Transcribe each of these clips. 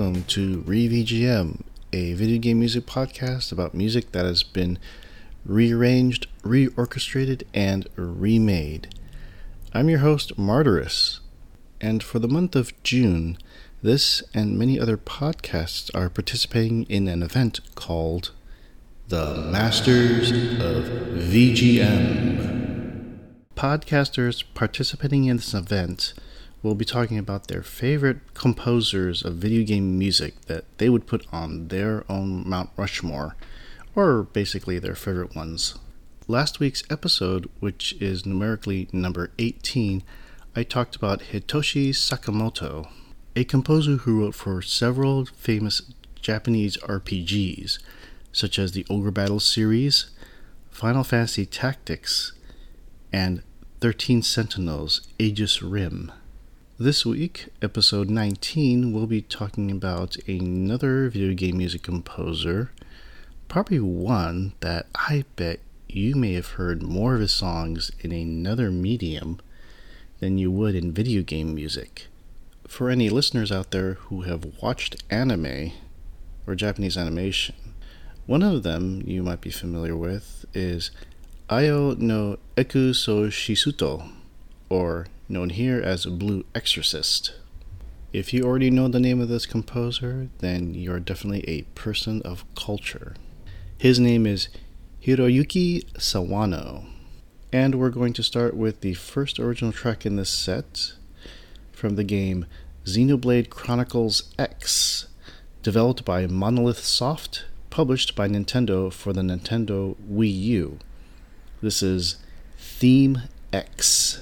welcome to ReVGM, a video game music podcast about music that has been rearranged, reorchestrated, and remade. I'm your host, Martyrus, and for the month of June, this and many other podcasts are participating in an event called the Masters of VGM. Podcasters participating in this event will be talking about their favorite composers of video game music that they would put on their own Mount Rushmore, or basically their favorite ones. Last week's episode, which is numerically number 18, I talked about Hitoshi Sakamoto, a composer who wrote for several famous Japanese RPGs such as the Ogre Battle series, Final Fantasy Tactics, and 13 Sentinels Aegis Rim. This week, episode 19, we'll be talking about another video game music composer, probably one that I bet you may have heard more of his songs in another medium than you would in video game music. For any listeners out there who have watched anime or Japanese animation, one of them you might be familiar with is Ayo no Eku so Shisuto, or known here as Blue Exorcist. If you already know the name of this composer, then you're definitely a person of culture. His name is Hiroyuki Sawano. And we're going to start with the first original track in this set from the game Xenoblade Chronicles X, developed by Monolith Soft published by Nintendo for the Nintendo Wii U. This is Theme X.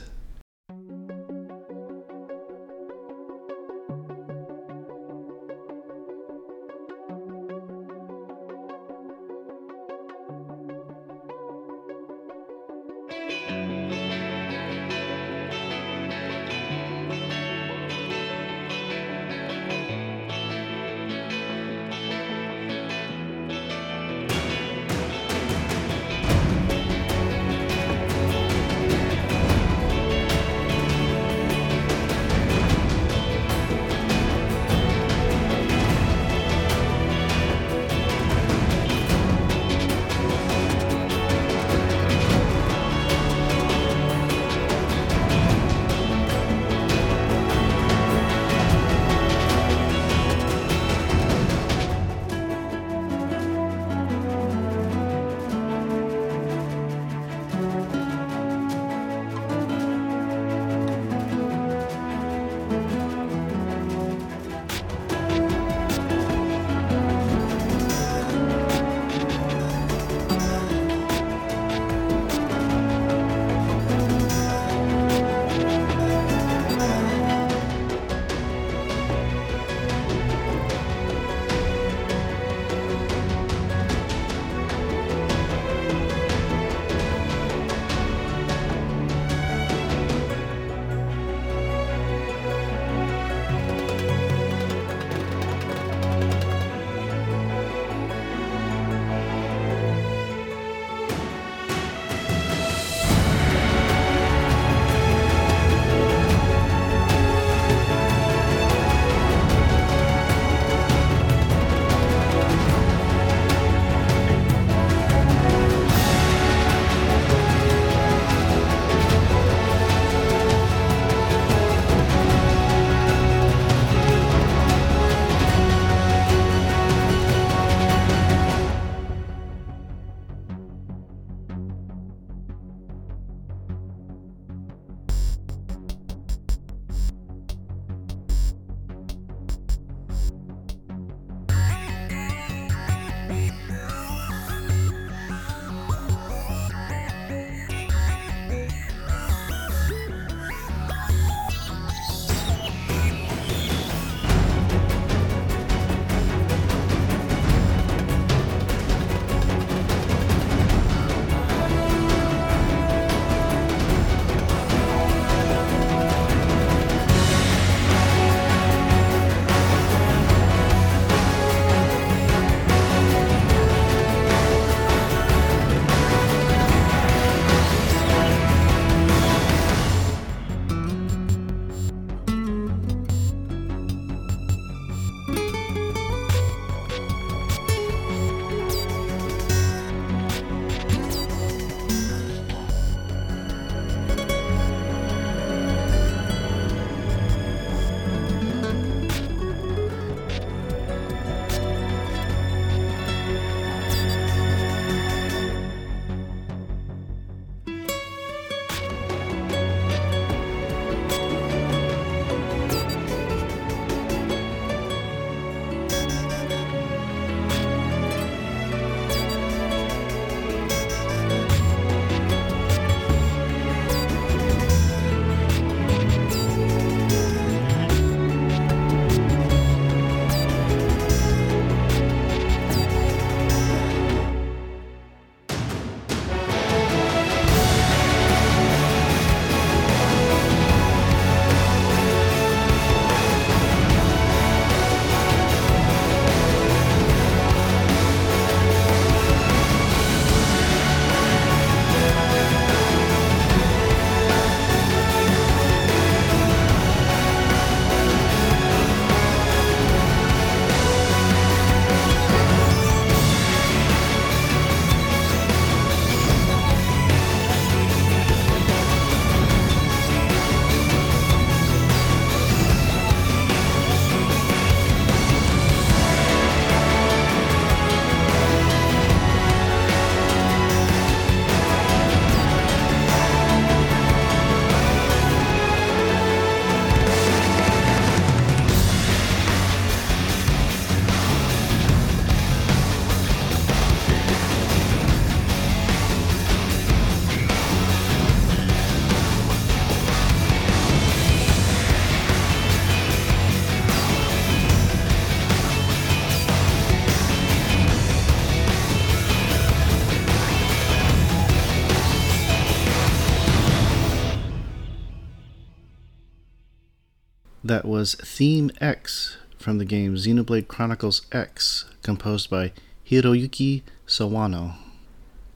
was Theme X from the game Xenoblade Chronicles X, composed by Hiroyuki Sawano.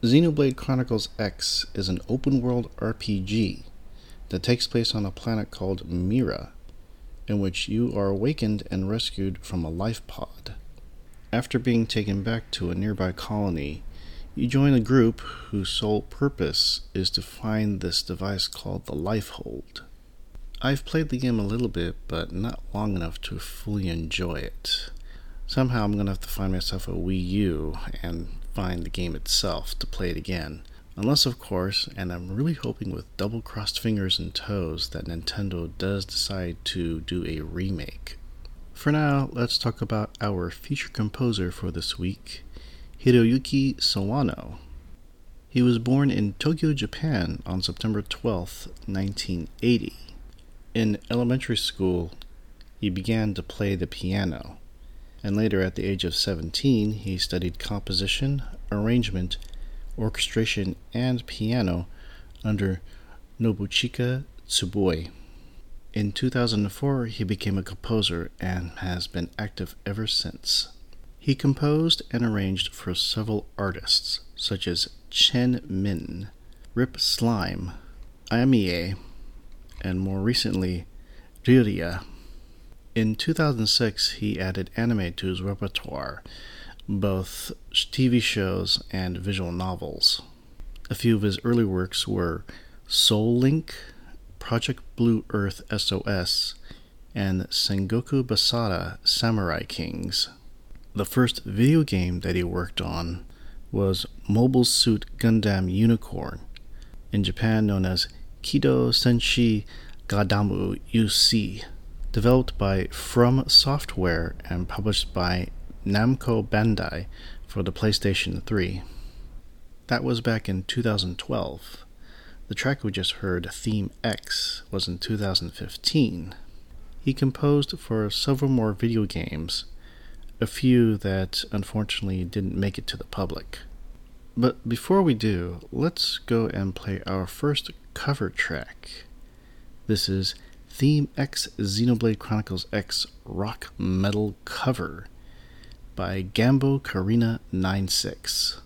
Xenoblade Chronicles X is an open world RPG that takes place on a planet called Mira, in which you are awakened and rescued from a life pod. After being taken back to a nearby colony, you join a group whose sole purpose is to find this device called the Lifehold. I've played the game a little bit, but not long enough to fully enjoy it. Somehow I'm going to have to find myself a Wii U and find the game itself to play it again. Unless, of course, and I'm really hoping with double crossed fingers and toes that Nintendo does decide to do a remake. For now, let's talk about our feature composer for this week, Hiroyuki Sawano. He was born in Tokyo, Japan on September 12, 1980. In elementary school, he began to play the piano, and later, at the age of 17, he studied composition, arrangement, orchestration, and piano under Nobuchika Tsuboi. In 2004, he became a composer and has been active ever since. He composed and arranged for several artists, such as Chen Min, Rip Slyme, Ayamie, and more recently, Ryuria. In 2006, he added anime to his repertoire, both TV shows and visual novels. A few of his early works were Soul Link, Project Blue Earth SOS, and Sengoku Basara Samurai Kings. The first video game that he worked on was Mobile Suit Gundam Unicorn, in Japan known as Kido Senshi Gadamu UC, developed by From Software and published by Namco Bandai for the PlayStation 3. That was back in 2012. The track we just heard, Theme X, was in 2015. He composed for several more video games, a few that unfortunately didn't make it to the public. But before we do, let's go and play our first cover track. This is Theme X Xenoblade Chronicles X Rock Metal Cover by Gabocarina 96.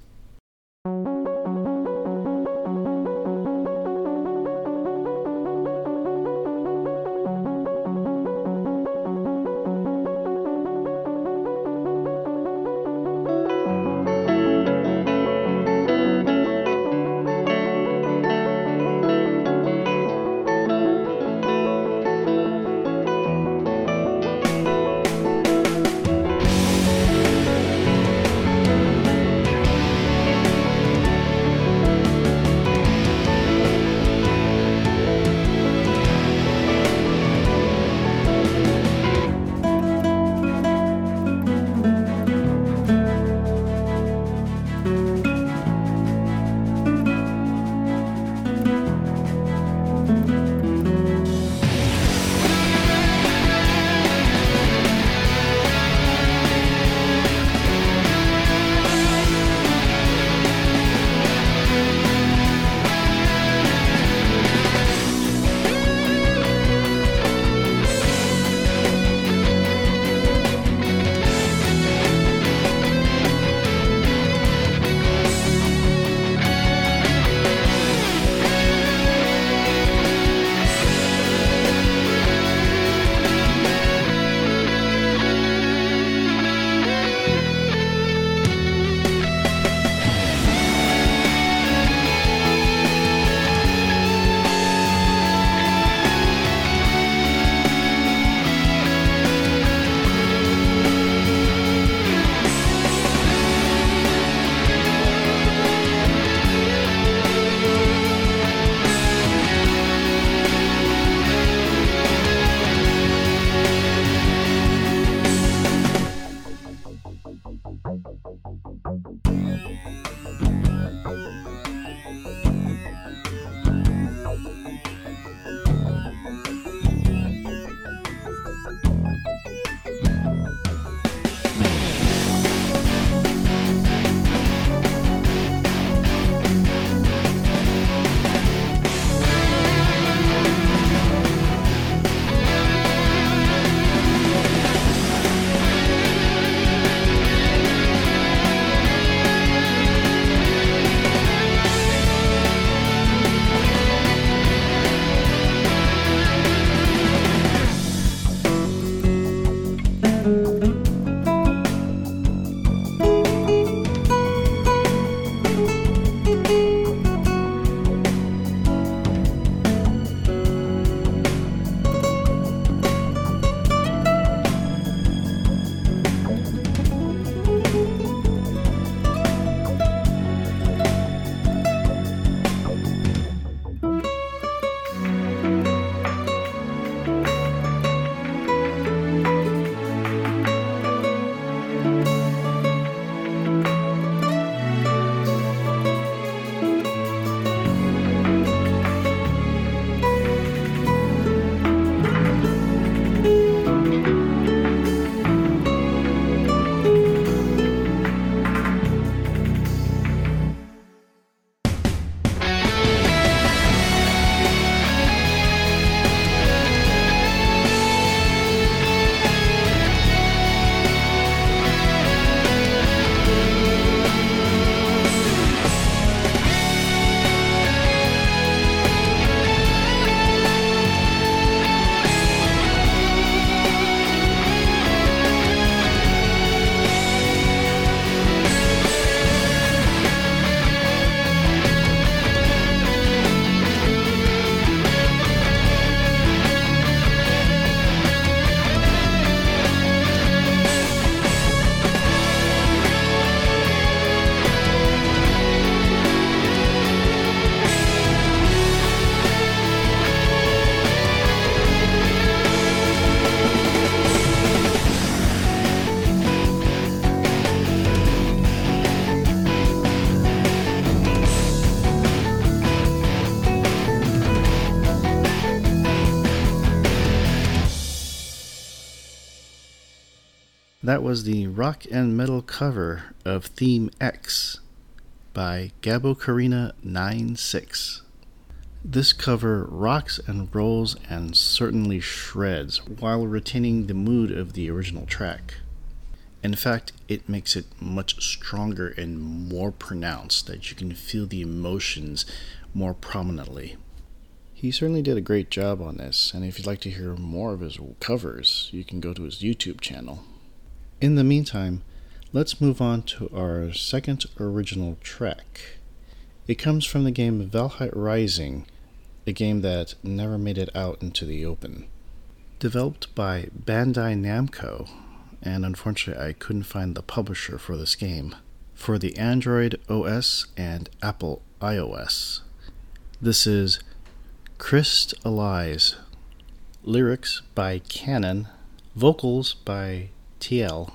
Was the rock and metal cover of Theme X by Gabocarina 96. This cover rocks and rolls and certainly shreds while retaining the mood of the original track. In fact, it makes it much stronger and more pronounced that you can feel the emotions more prominently. He certainly did a great job on this, and if you'd like to hear more of his covers, you can go to his YouTube channel. In the meantime, let's move on to our second original track. It comes from the game Valhalla Rising, a game that never made it out into the open. Developed by Bandai Namco, and unfortunately I couldn't find the publisher for this game, for the Android OS and Apple iOS. This is Christ Allies. Lyrics by Canon, vocals by Tielle.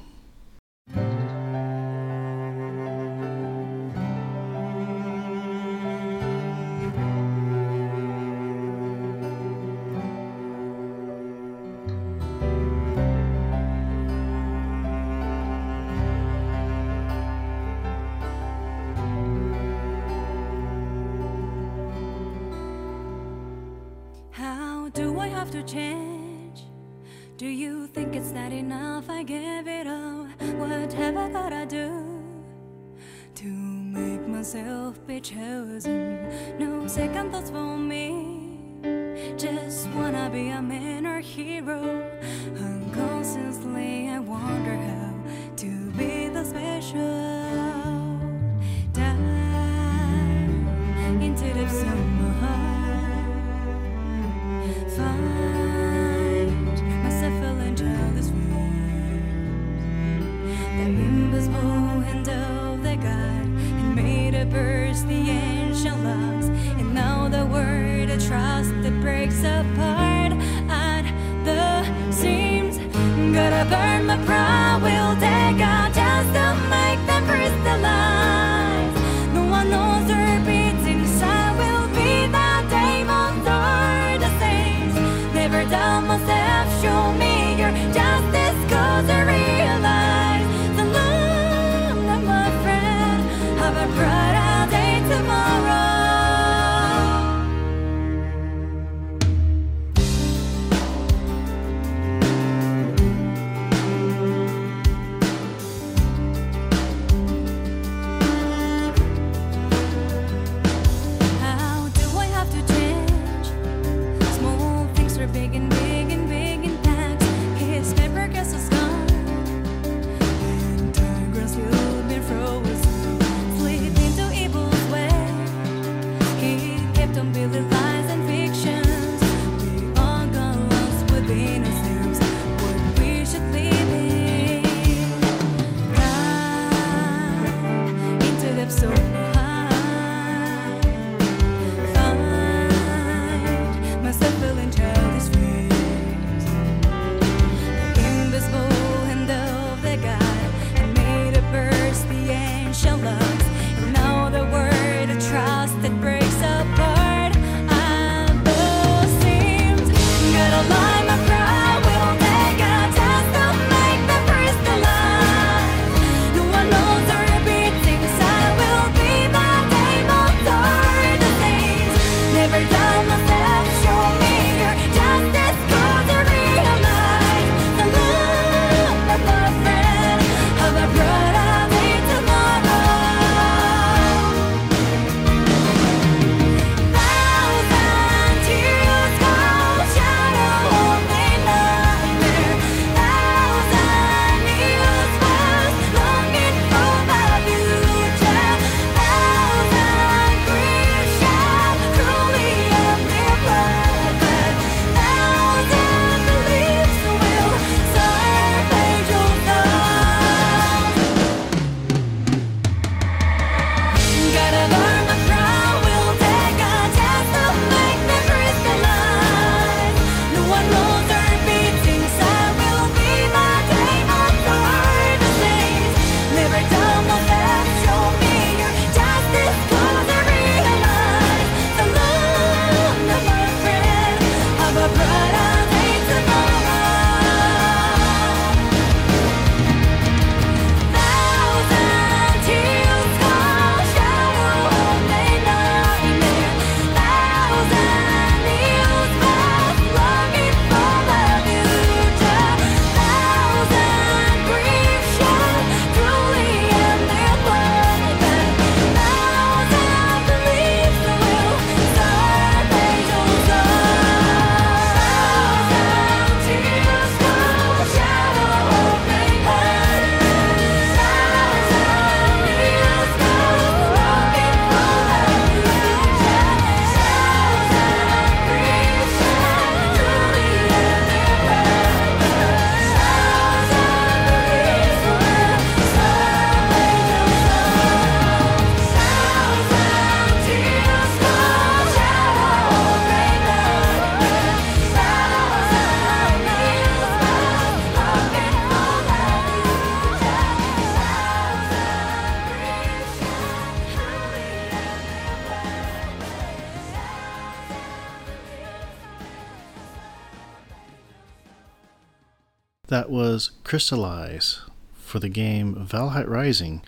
Crystallize for the game Valhalla Rising,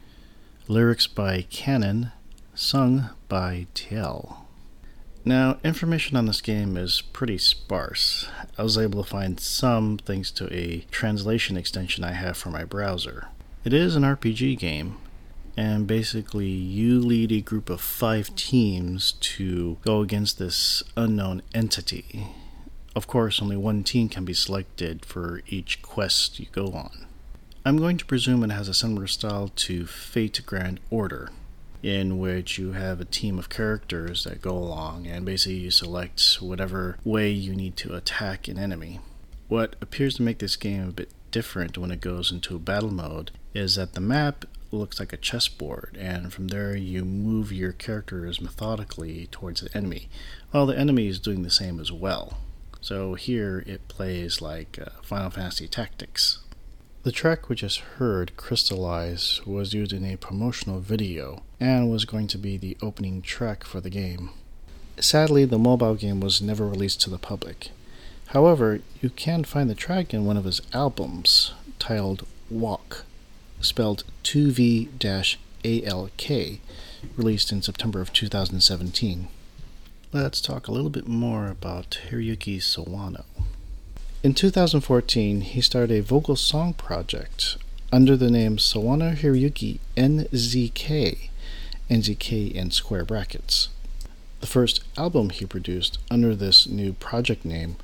lyrics by Canon, sung by Tielle. Now, information on this game is pretty sparse. I was able to find some thanks to a translation extension I have for my browser. It is an RPG game, and basically, you lead a group of five teams to go against this unknown entity. Of course, only one team can be selected for each quest you go on. I'm going to presume it has a similar style to Fate Grand Order, in which you have a team of characters that go along and basically you select whatever way you need to attack an enemy. What appears to make this game a bit different when it goes into battle mode is that the map looks like a chessboard, and from there you move your characters methodically towards the enemy, while the enemy is doing the same as well. So here it plays like uh, Final Fantasy Tactics. The track we just heard, Crystallize, was used in a promotional video and was going to be the opening track for the game. Sadly, the mobile game was never released to the public. However, you can find the track in one of his albums titled Walk, spelled 2V ALK, released in September of 2017. Let's talk a little bit more about Hiroyuki Sawano. In 2014, he started a vocal song project under the name Sawano Hiroyuki NZK, NZK in square brackets. The first album he produced under this new project name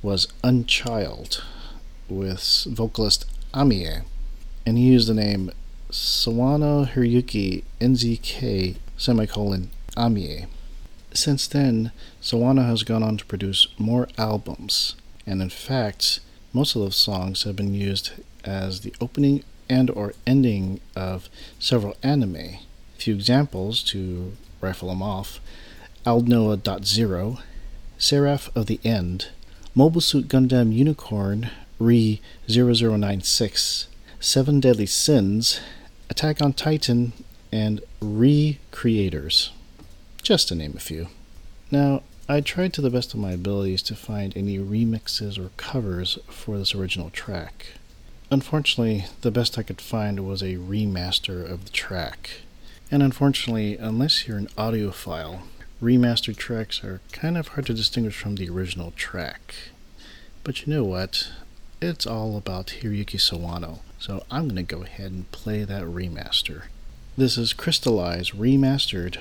was Unchild with vocalist Aimer, and he used the name Sawano Hiroyuki NZK semicolon Aimer. Since then, Sawano has gone on to produce more albums and in fact, most of those songs have been used as the opening and or ending of several anime. A few examples to rifle them off. Aldnoah.0, Seraph of the End, Mobile Suit Gundam Unicorn Re 0096, Seven Deadly Sins, Attack on Titan, and Re-Creators, just to name a few. Now, I tried to the best of my abilities to find any remixes or covers for this original track. Unfortunately, the best I could find was a remaster of the track. And unfortunately, unless you're an audiophile, remastered tracks are kind of hard to distinguish from the original track. But you know what? It's all about Hiroyuki Sawano, so I'm going to go ahead and play that remaster. This is Crystallize Remastered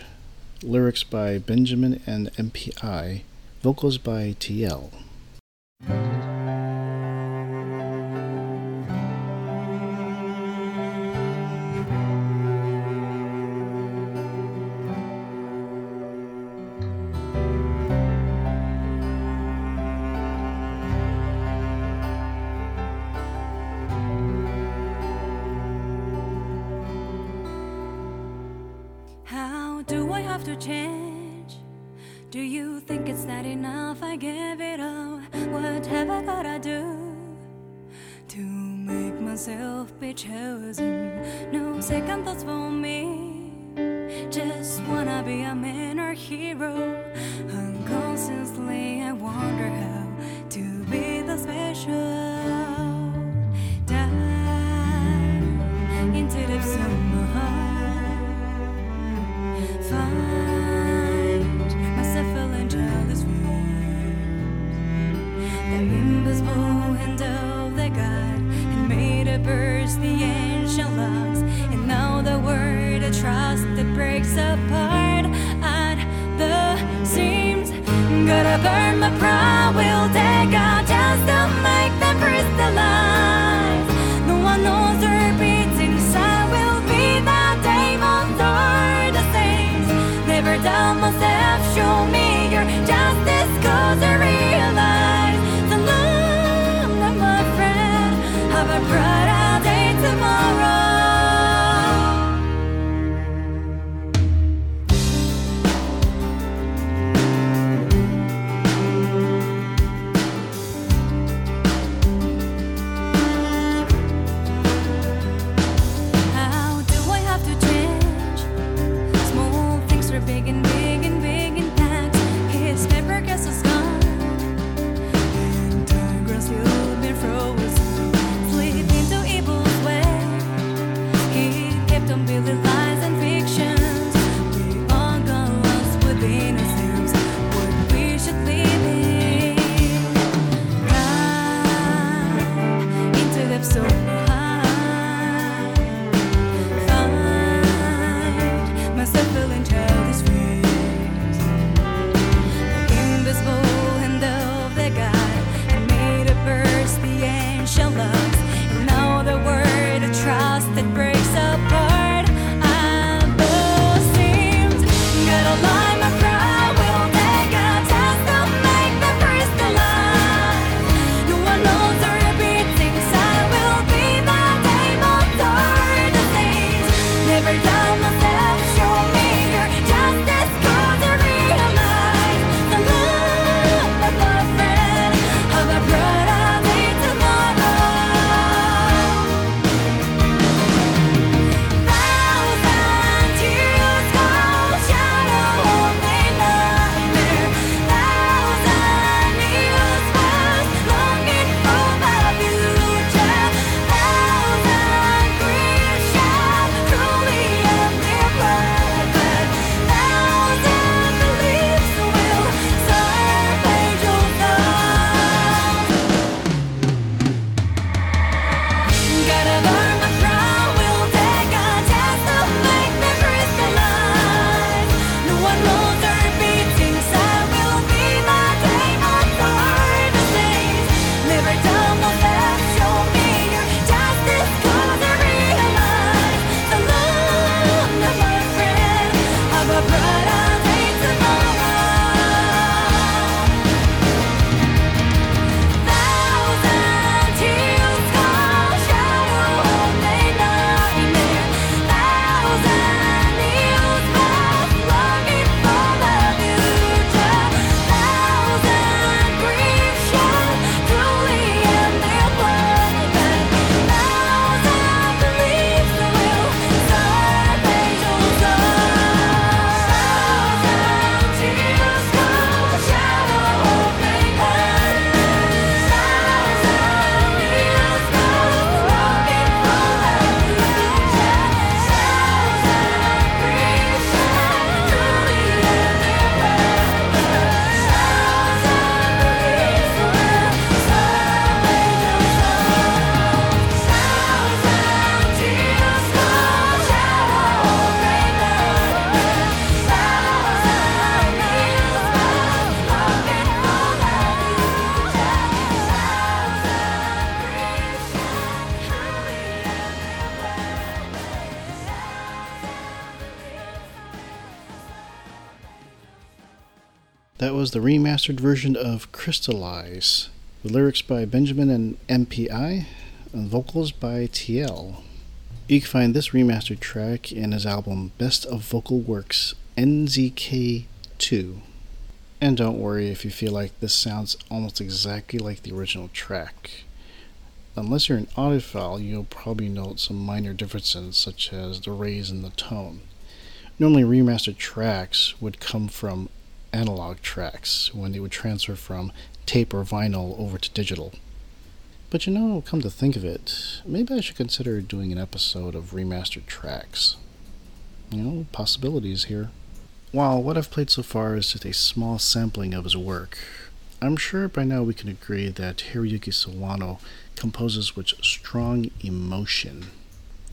lyrics by Benjamin and MPI, vocals by Tielle. Myself be chosen? No second thoughts for me. Just wanna be a man or hero. Unconsciously, I wonder how to be the special. Was the remastered version of Crystallize, The lyrics by Benjamin and MPI, and vocals by Tielle. You can find this remastered track in his album Best of Vocal Works NZK2. And don't worry if you feel like this sounds almost exactly like the original track. Unless you're an audiophile, you'll probably note some minor differences, such as the raise in the tone. Normally, remastered tracks would come from analog tracks when they would transfer from tape or vinyl over to digital. But you know, come to think of it, maybe I should consider doing an episode of remastered tracks. You know, possibilities here. While what I've played so far is just a small sampling of his work, I'm sure by now we can agree that Hiroyuki Sawano composes with strong emotion.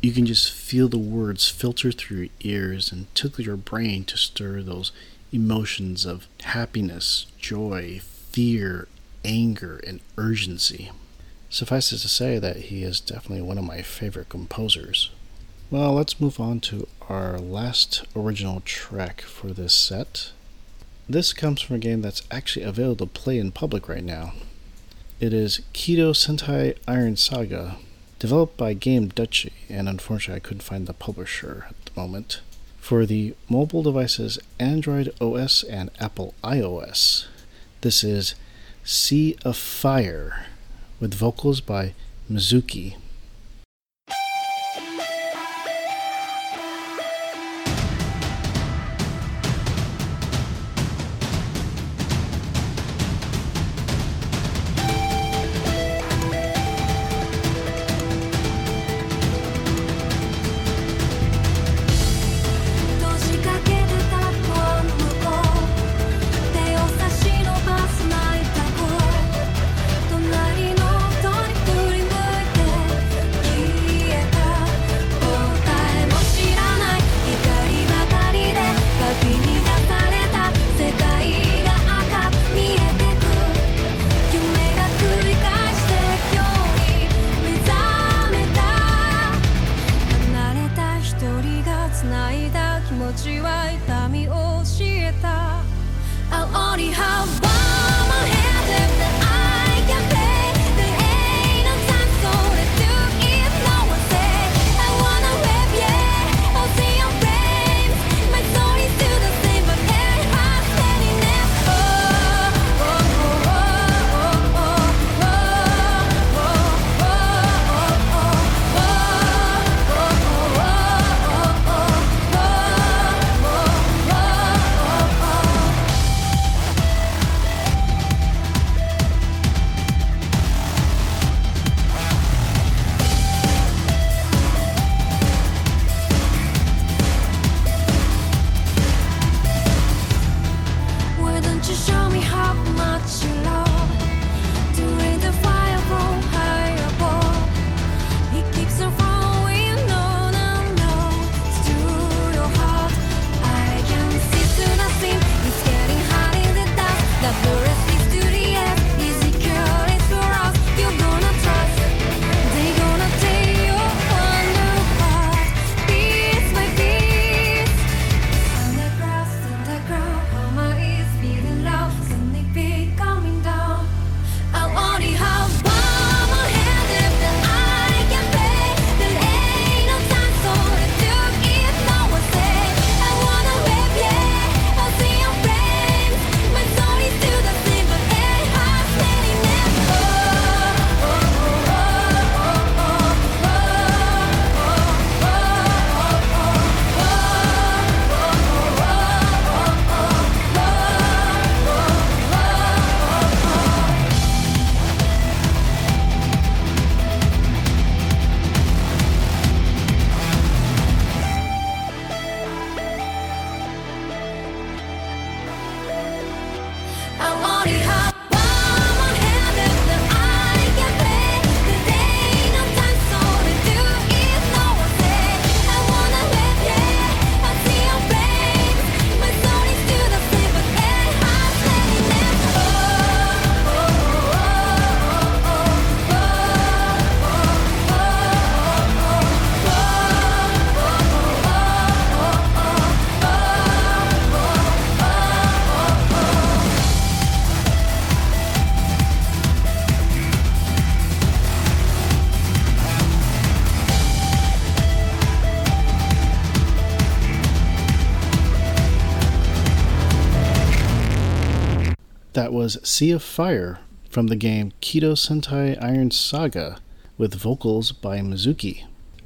You can just feel the words filter through your ears and tickle your brain to stir those emotions of happiness, joy, fear, anger, and urgency. Suffice it to say that he is definitely one of my favorite composers. Well, let's move on to our last original track for this set. This comes from a game that's actually available to play in public right now. It is Kido Sentai Iron Saga, developed by Game Duchy, and unfortunately I couldn't find the publisher at the moment, for the mobile devices Android OS and Apple iOS. This is Sea of Fire, with vocals by Mizuki.「Sea of Fire from the game Kido Sentai Iron Saga with vocals by Mizuki.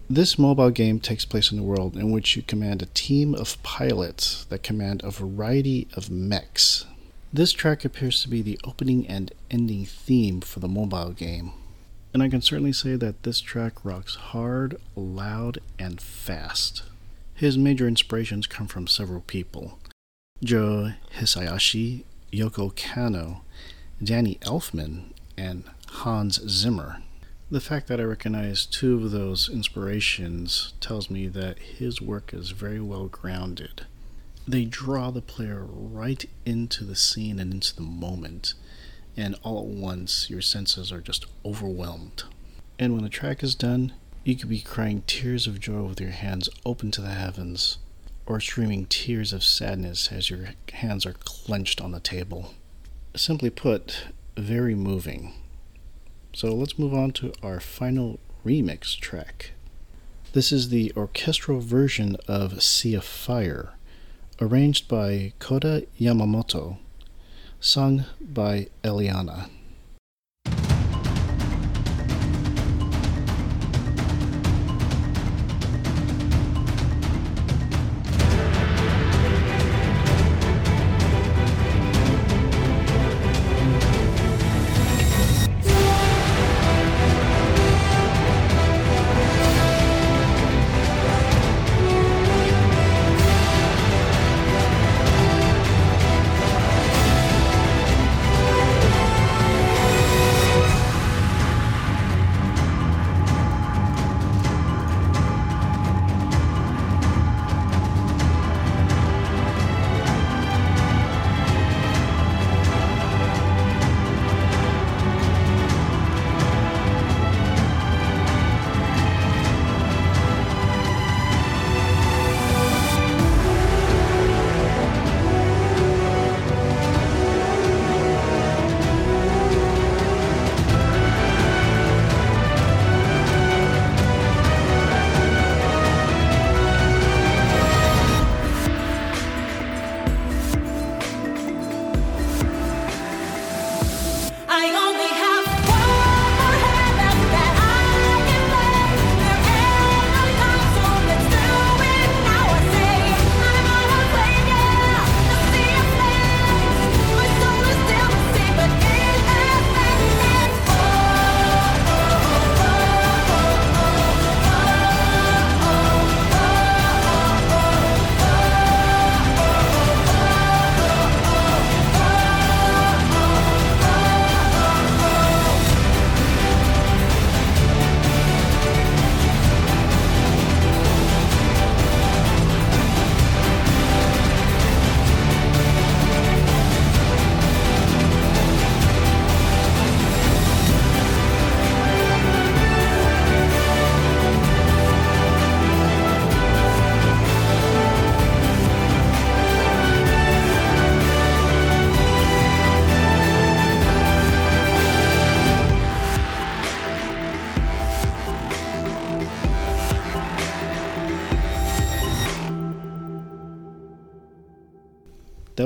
This mobile game takes place in a world in which you command a team of pilots that command a variety of mechs. This track appears to be the opening and ending theme for the mobile game. And I can certainly say that this track rocks hard, loud, and fast. His major inspirations come from several people Joe Hisaishi, Yoko Kanno, Danny Elfman, and Hans Zimmer. The fact that I recognize two of those inspirations tells me that his work is very well grounded. They draw the player right into the scene and into the moment, and all at once your senses are just overwhelmed. And when the track is done, you could be crying tears of joy with your hands open to the heavens, or streaming tears of sadness as your hands are clenched on the table. Simply put, very moving. So let's move on to our final remix track. This is the orchestral version of Sea of Fire, arranged by Kota Yamamoto, sung by Eliana.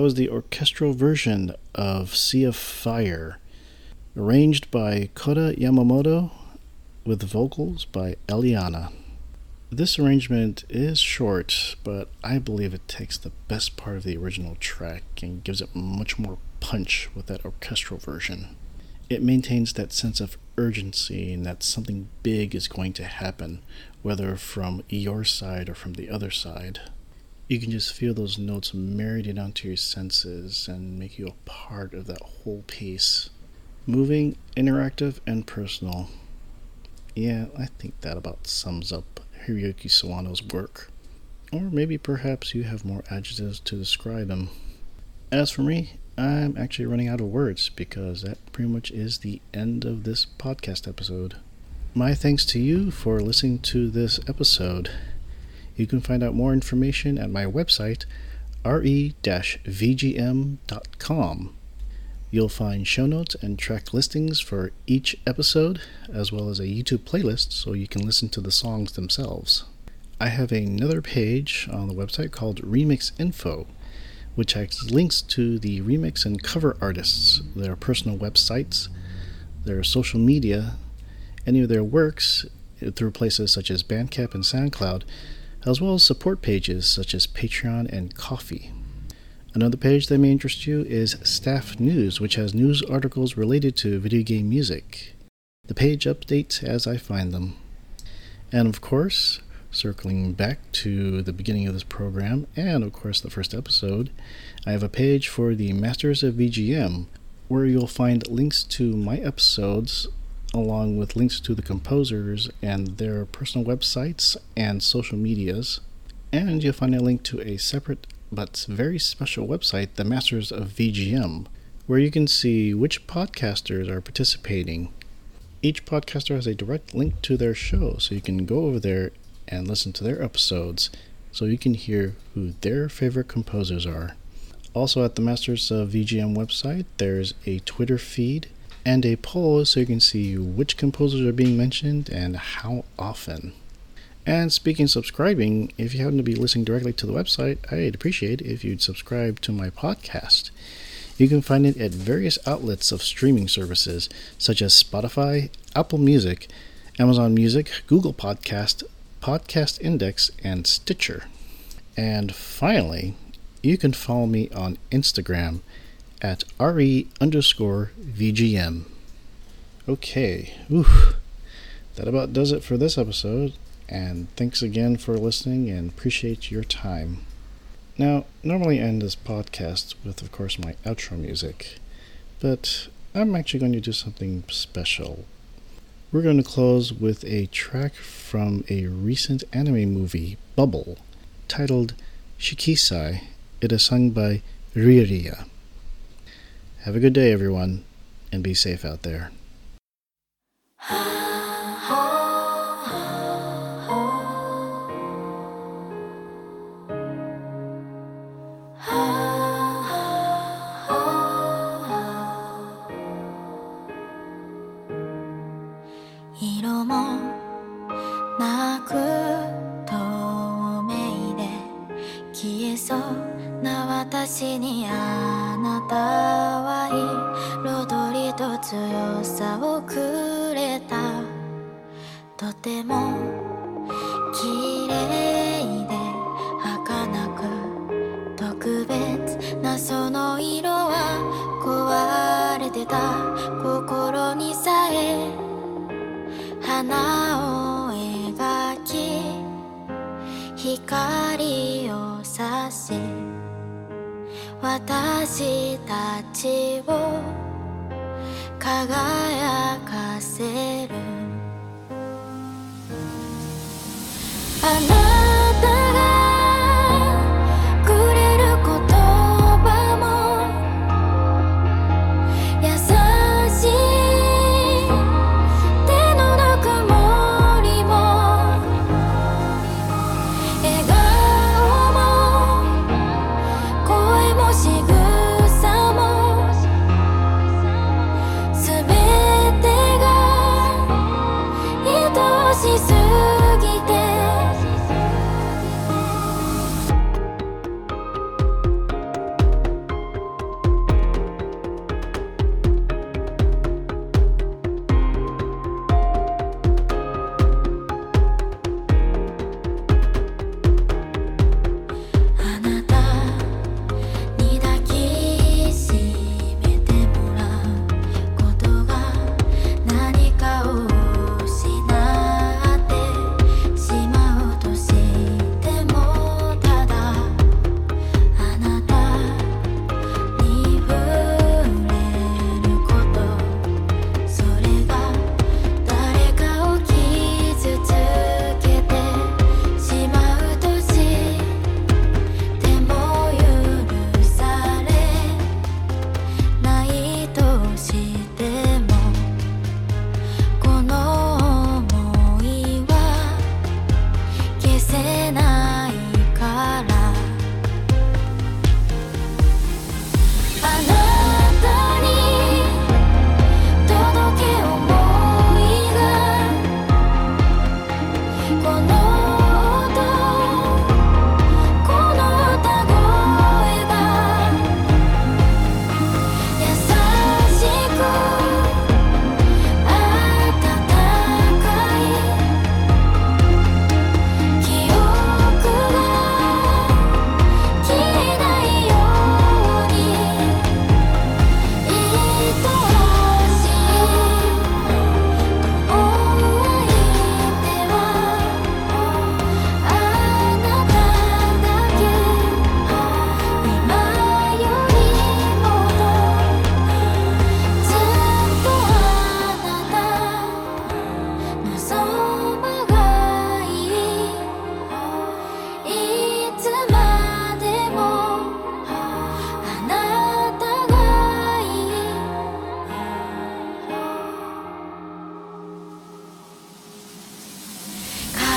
Was the orchestral version of Sea of Fire, arranged by Kota Yamamoto with vocals by Eliana. This arrangement is short, but I believe it takes the best part of the original track and gives it much more punch with that orchestral version. It maintains that sense of urgency and that something big is going to happen, whether from your side or from the other side. You can just feel those notes married onto your senses and make you a part of that whole piece. Moving, interactive, and personal. Yeah, I think that about sums up Hiroyuki Sawano's work. Or maybe perhaps you have more adjectives to describe him. As for me, I'm actually running out of words because that pretty much is the end of this podcast episode. My thanks to you for listening to this episode. You can find out more information at my website, re-vgm.com. You'll find show notes and track listings for each episode, as well as a YouTube playlist so you can listen to the songs themselves. I have another page on the website called Remix Info, which has links to the remix and cover artists, their personal websites, their social media, any of their works through places such as Bandcamp and SoundCloud, as well as support pages such as Patreon and Ko-fi. Another page that may interest you is Staff News, which has news articles related to video game music. The page updates as I find them. And of course, circling back to the beginning of this program, and of course the first episode, I have a page for the Masters of VGM, where you'll find links to my episodes along with links to the composers and their personal websites and social medias. And you'll find a link to a separate but very special website, the Masters of VGM, where you can see which podcasters are participating. Each podcaster has a direct link to their show, so you can go over there and listen to their episodes so you can hear who their favorite composers are. Also, at the Masters of VGM website, there's a Twitter feed and a poll so you can see which composers are being mentioned and how often. And speaking of subscribing, if you happen to be listening directly to the website, I'd appreciate if you'd subscribe to my podcast. You can find it at various outlets of streaming services such as Spotify, Apple Music, Amazon Music, Google Podcast, Podcast Index, and Stitcher. And finally, you can follow me on Instagram at re underscore VGM. Okay, Oof. that about does it for this episode, and thanks again for listening and appreciate your time. Now, normally I end this podcast with, of course, my outro music, but I'm actually going to do something special. We're going to close with a track from a recent anime movie, Bubble, titled Shikisai. It is sung by Riria. Have a good day, everyone, and be safe out there. 花を描き光を差し私たちを輝かせる。あなた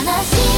話